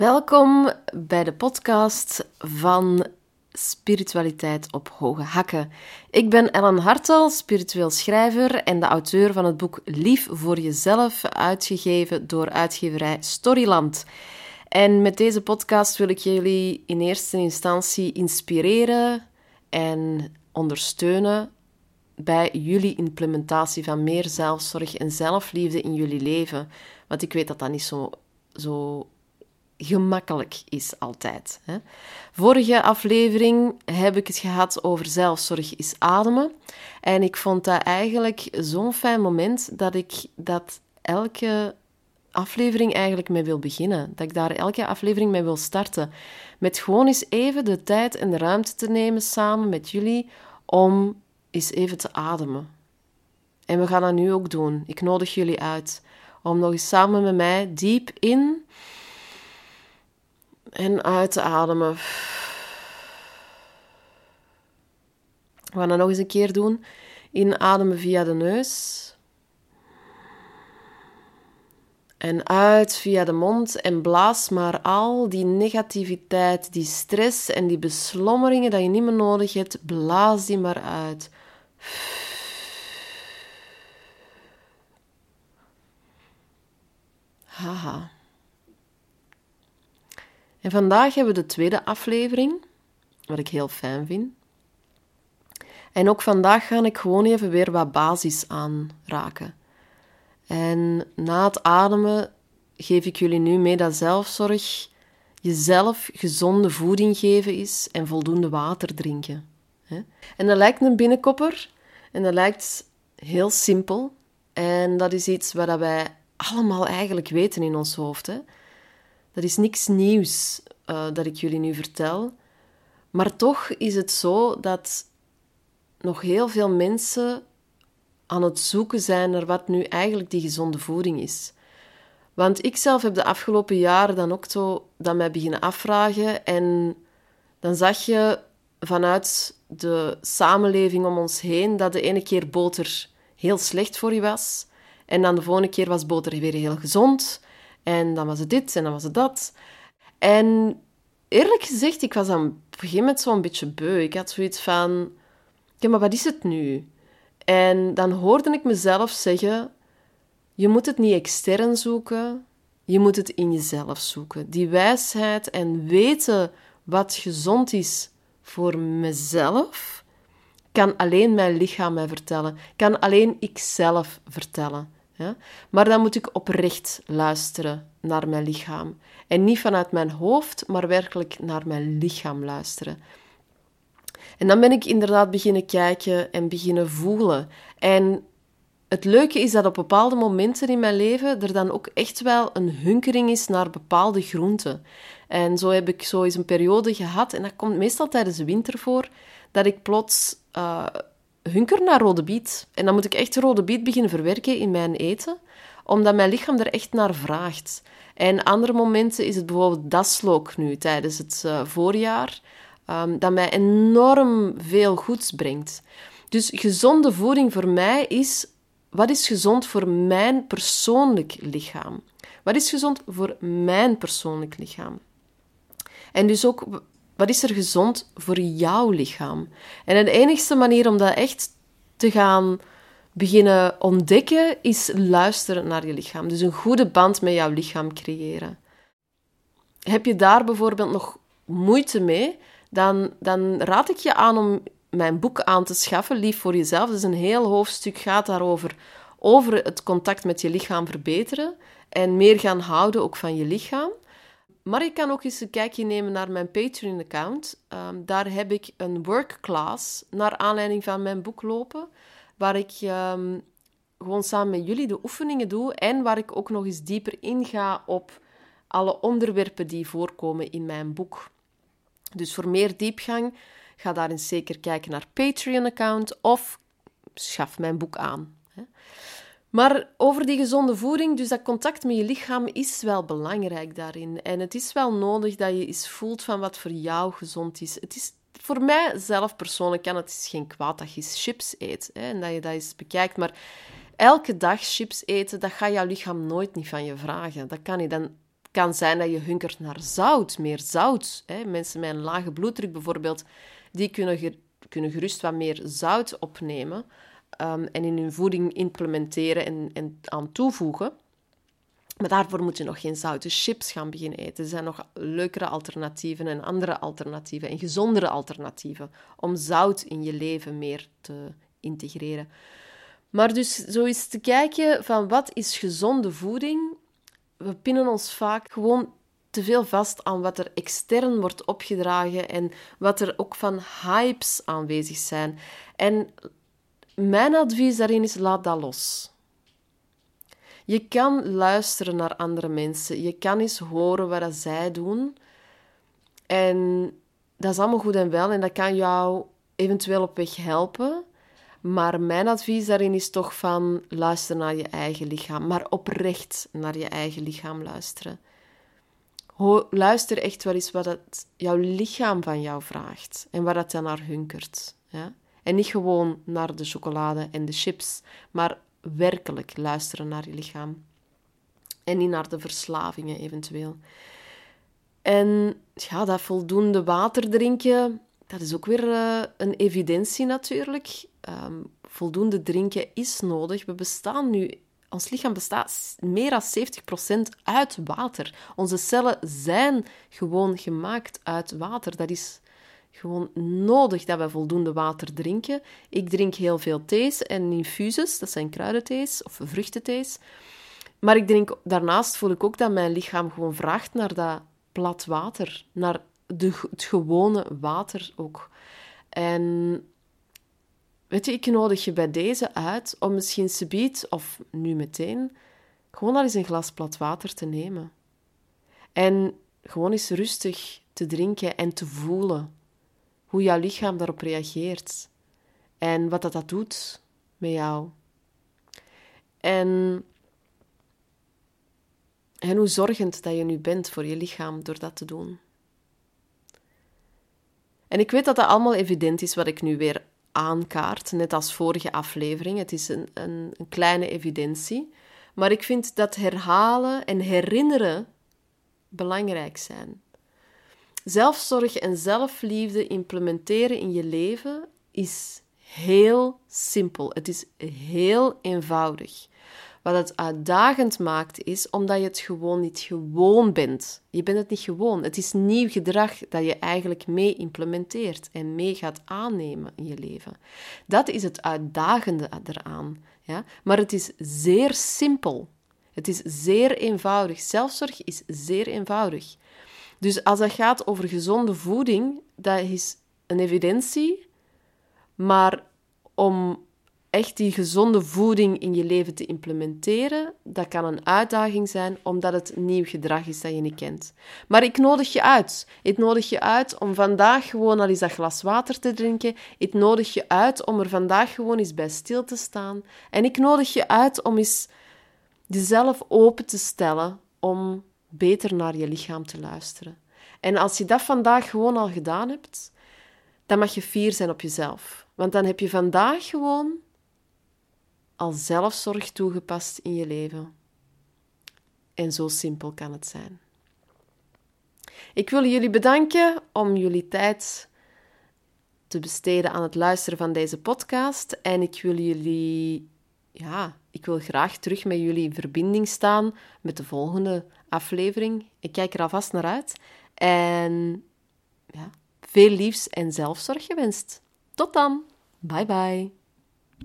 Welkom bij de podcast van Spiritualiteit op Hoge Hakken. Ik ben Ellen Hartel, spiritueel schrijver en de auteur van het boek Lief voor Jezelf, uitgegeven door uitgeverij Storyland. En met deze podcast wil ik jullie in eerste instantie inspireren en ondersteunen bij jullie implementatie van meer zelfzorg en zelfliefde in jullie leven. Want ik weet dat dat niet zo, zo gemakkelijk is altijd. Hè. Vorige aflevering heb ik het gehad over zelfzorg is ademen. En ik vond dat eigenlijk zo'n fijn moment dat ik dat elke aflevering eigenlijk mee wil beginnen. Dat ik daar elke aflevering mee wil starten. Met gewoon eens even de tijd en de ruimte te nemen samen met jullie om eens even te ademen. En we gaan dat nu ook doen. Ik nodig jullie uit om nog eens samen met mij diep in en uit ademen. We gaan dat nog eens een keer doen. Inademen via de neus. En uit via de mond en blaas maar al die negativiteit, die stress en die beslommeringen dat je niet meer nodig hebt, blaas die maar uit. Haha. En vandaag hebben we de tweede aflevering, wat ik heel fijn vind. En ook vandaag ga ik gewoon even weer wat basis aanraken. En na het ademen geef ik jullie nu mee dat zelfzorg jezelf gezonde voeding geven is en voldoende water drinken. En dat lijkt een binnenkopper en dat lijkt heel simpel. En dat is iets wat wij allemaal eigenlijk weten in ons hoofd. Hè? Dat is niks nieuws uh, dat ik jullie nu vertel. Maar toch is het zo dat nog heel veel mensen aan het zoeken zijn naar wat nu eigenlijk die gezonde voeding is. Want ik zelf heb de afgelopen jaren dan ook zo dat mij beginnen afvragen. En dan zag je vanuit de samenleving om ons heen dat de ene keer boter heel slecht voor je was. En dan de volgende keer was boter weer heel gezond. En dan was het dit en dan was het dat. En eerlijk gezegd, ik was aan het begin met zo'n beetje beu. Ik had zoiets van, ja, maar wat is het nu? En dan hoorde ik mezelf zeggen, je moet het niet extern zoeken, je moet het in jezelf zoeken. Die wijsheid en weten wat gezond is voor mezelf, kan alleen mijn lichaam mij vertellen, kan alleen ikzelf vertellen. Maar dan moet ik oprecht luisteren naar mijn lichaam. En niet vanuit mijn hoofd, maar werkelijk naar mijn lichaam luisteren. En dan ben ik inderdaad beginnen kijken en beginnen voelen. En het leuke is dat op bepaalde momenten in mijn leven er dan ook echt wel een hunkering is naar bepaalde groenten. En zo heb ik zo eens een periode gehad, en dat komt meestal tijdens de winter voor, dat ik plots uh, hunker naar rode biet. En dan moet ik echt rode biet beginnen verwerken in mijn eten, omdat mijn lichaam er echt naar vraagt. En andere momenten is het bijvoorbeeld daslook nu tijdens het uh, voorjaar, um, dat mij enorm veel goeds brengt. Dus gezonde voeding voor mij is wat is gezond voor mijn persoonlijk lichaam? Wat is gezond voor mijn persoonlijk lichaam? En dus ook, wat is er gezond voor jouw lichaam? En de enigste manier om dat echt te gaan beginnen ontdekken, is luisteren naar je lichaam. Dus een goede band met jouw lichaam creëren. Heb je daar bijvoorbeeld nog moeite mee, dan, dan raad ik je aan om mijn boek aan te schaffen, Lief voor jezelf. Dus een heel hoofdstuk gaat daarover, over het contact met je lichaam verbeteren en meer gaan houden ook van je lichaam. Maar ik kan ook eens een kijkje nemen naar mijn Patreon-account. Um, daar heb ik een workclass naar aanleiding van mijn boek lopen, waar ik um, gewoon samen met jullie de oefeningen doe en waar ik ook nog eens dieper inga op alle onderwerpen die voorkomen in mijn boek. Dus voor meer diepgang, ga daar eens zeker kijken naar Patreon-account of schaf mijn boek aan. Maar over die gezonde voeding, dus dat contact met je lichaam is wel belangrijk daarin. En het is wel nodig dat je eens voelt van wat voor jou gezond is. Het is voor mij zelf persoonlijk kan het is geen kwaad dat je chips eet hè, en dat je dat eens bekijkt. Maar elke dag chips eten, dat gaat jouw lichaam nooit niet van je vragen. Dat kan. Dan kan zijn dat je hunkert naar zout, meer zout. Hè. Mensen met een lage bloeddruk bijvoorbeeld, die kunnen, kunnen gerust wat meer zout opnemen um, en in hun voeding implementeren en, en aan toevoegen. Maar daarvoor moet je nog geen zoute chips gaan beginnen eten. Er zijn nog leukere alternatieven en andere alternatieven en gezondere alternatieven om zout in je leven meer te integreren. Maar dus zo eens te kijken van wat is gezonde voeding. We pinnen ons vaak gewoon te veel vast aan wat er extern wordt opgedragen en wat er ook van hypes aanwezig zijn. En mijn advies daarin is: laat dat los. Je kan luisteren naar andere mensen. Je kan eens horen wat zij doen. En dat is allemaal goed en wel en dat kan jou eventueel op weg helpen. Maar mijn advies daarin is toch van luister naar je eigen lichaam, maar oprecht naar je eigen lichaam luisteren. luister echt wat is wat jouw lichaam van jou vraagt en waar dat dan naar hunkert. Ja? En niet gewoon naar de chocolade en de chips, maar werkelijk luisteren naar je lichaam. En niet naar de verslavingen eventueel. En ja, dat voldoende water drinken, dat is ook weer uh, een evidentie natuurlijk. Um, voldoende drinken is nodig. We bestaan nu, ons lichaam bestaat meer dan 70% uit water. Onze cellen zijn gewoon gemaakt uit water. Dat is gewoon nodig dat we voldoende water drinken. Ik drink heel veel thees en infuses, dat zijn kruidenthees of vruchtenthees. Maar ik drink, daarnaast voel ik ook dat mijn lichaam gewoon vraagt naar dat plat water, naar de, het gewone water ook. En weet je, ik nodig je bij deze uit om misschien subiet of nu meteen gewoon al eens een glas plat water te nemen. En gewoon eens rustig te drinken en te voelen hoe jouw lichaam daarop reageert en wat dat, dat doet met jou. En, en hoe zorgend dat je nu bent voor je lichaam door dat te doen. En ik weet dat dat allemaal evident is wat ik nu weer aankaart, net als vorige aflevering. Het is een, een, een kleine evidentie. Maar ik vind dat herhalen en herinneren belangrijk zijn. Zelfzorg en zelfliefde implementeren in je leven is heel simpel. Het is heel eenvoudig. Wat het uitdagend maakt is omdat je het gewoon niet gewoon bent. Je bent het niet gewoon. Het is nieuw gedrag dat je eigenlijk mee implementeert en mee gaat aannemen in je leven. Dat is het uitdagende eraan. Ja? Maar het is zeer simpel. Het is zeer eenvoudig. Zelfzorg is zeer eenvoudig. Dus als het gaat over gezonde voeding, dat is een evidentie. Maar om echt die gezonde voeding in je leven te implementeren, dat kan een uitdaging zijn, omdat het nieuw gedrag is dat je niet kent. Maar ik nodig je uit. Ik nodig je uit om vandaag gewoon al eens dat glas water te drinken. Ik nodig je uit om er vandaag gewoon eens bij stil te staan. En ik nodig je uit om eens jezelf open te stellen om beter naar je lichaam te luisteren. En als je dat vandaag gewoon al gedaan hebt, dan mag je fier zijn op jezelf. Want dan heb je vandaag gewoon al zelfzorg toegepast in je leven. En zo simpel kan het zijn. Ik wil jullie bedanken om jullie tijd te besteden aan het luisteren van deze podcast. En ik wil jullie, ja, ik wil graag terug met jullie in verbinding staan met de volgende aflevering. Ik kijk er alvast naar uit. En ja, veel liefs en zelfzorg gewenst. Tot dan. Bye bye.